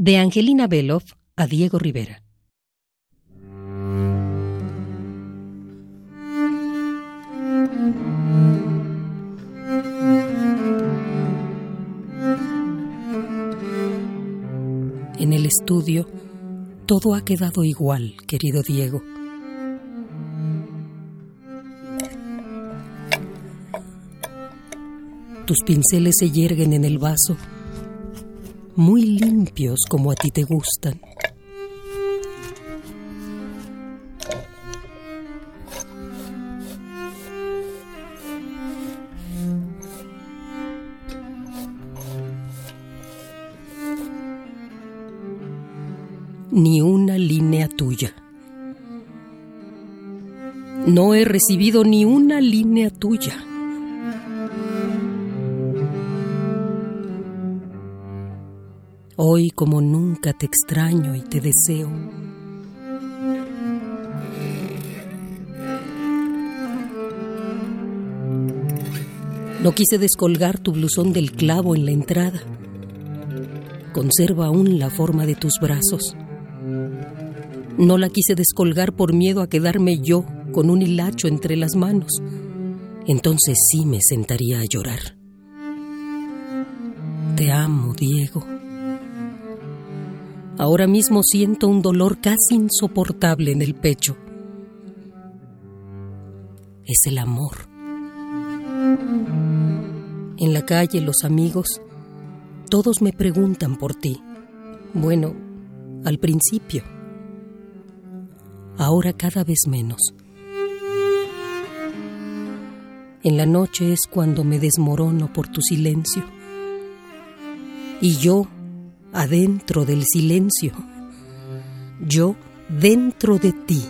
De Angelina Belov a Diego Rivera. En el estudio todo ha quedado igual, querido Diego. Tus pinceles se yerguen en el vaso, muy limpios como a ti te gustan. Ni una línea tuya. No he recibido ni una línea tuya. Hoy como nunca te extraño y te deseo. No quise descolgar tu blusón del clavo en la entrada. Conserva aún la forma de tus brazos. No la quise descolgar por miedo a quedarme yo con un hilacho entre las manos. Entonces sí me sentaría a llorar. Te amo, Diego. Ahora mismo siento un dolor casi insoportable en el pecho. Es el amor. En la calle los amigos, todos me preguntan por ti. Bueno, al principio. Ahora cada vez menos. En la noche es cuando me desmorono por tu silencio. Y yo adentro del silencio, yo dentro de ti,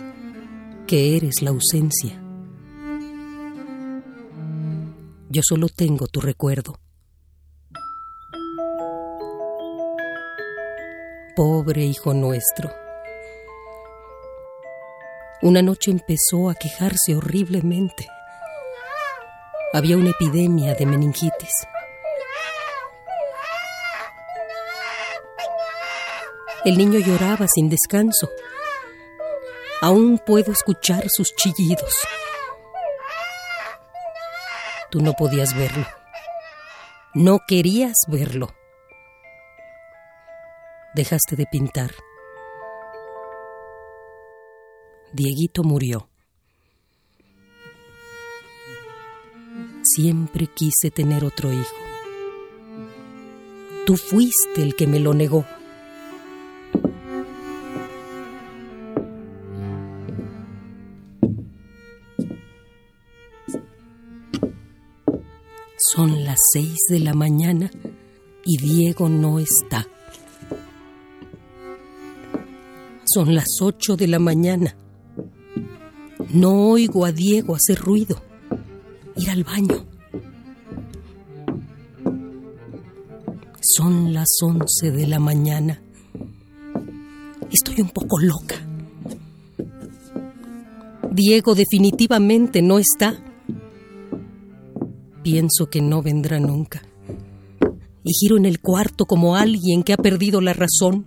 que eres la ausencia. Yo solo tengo tu recuerdo. Pobre hijo nuestro. Una noche empezó a quejarse horriblemente. Había una epidemia de meningitis. El niño lloraba sin descanso. Aún puedo escuchar sus chillidos. Tú no podías verlo. No querías verlo. Dejaste de pintar. Dieguito murió. Siempre quise tener otro hijo. Tú fuiste el que me lo negó. Son las seis de la mañana y Diego no está. Son las ocho de la mañana. No oigo a Diego hacer ruido, ir al baño. Son las once de la mañana. Estoy un poco loca. Diego definitivamente no está pienso que no vendrá nunca. Y giro en el cuarto como alguien que ha perdido la razón.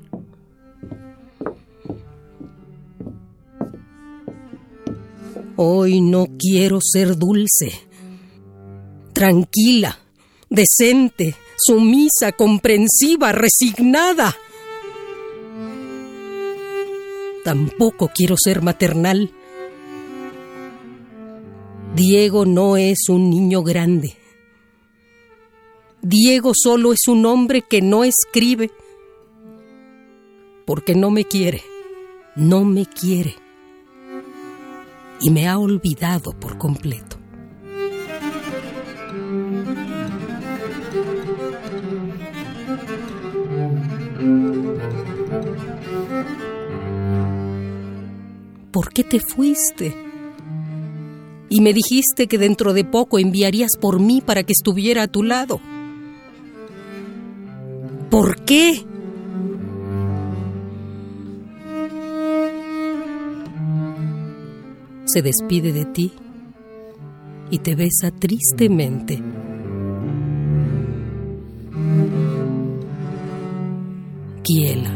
Hoy no quiero ser dulce, tranquila, decente, sumisa, comprensiva, resignada. Tampoco quiero ser maternal Diego no es un niño grande. Diego solo es un hombre que no escribe porque no me quiere, no me quiere y me ha olvidado por completo. ¿Por qué te fuiste? Y me dijiste que dentro de poco enviarías por mí para que estuviera a tu lado. ¿Por qué? Se despide de ti y te besa tristemente. quiela.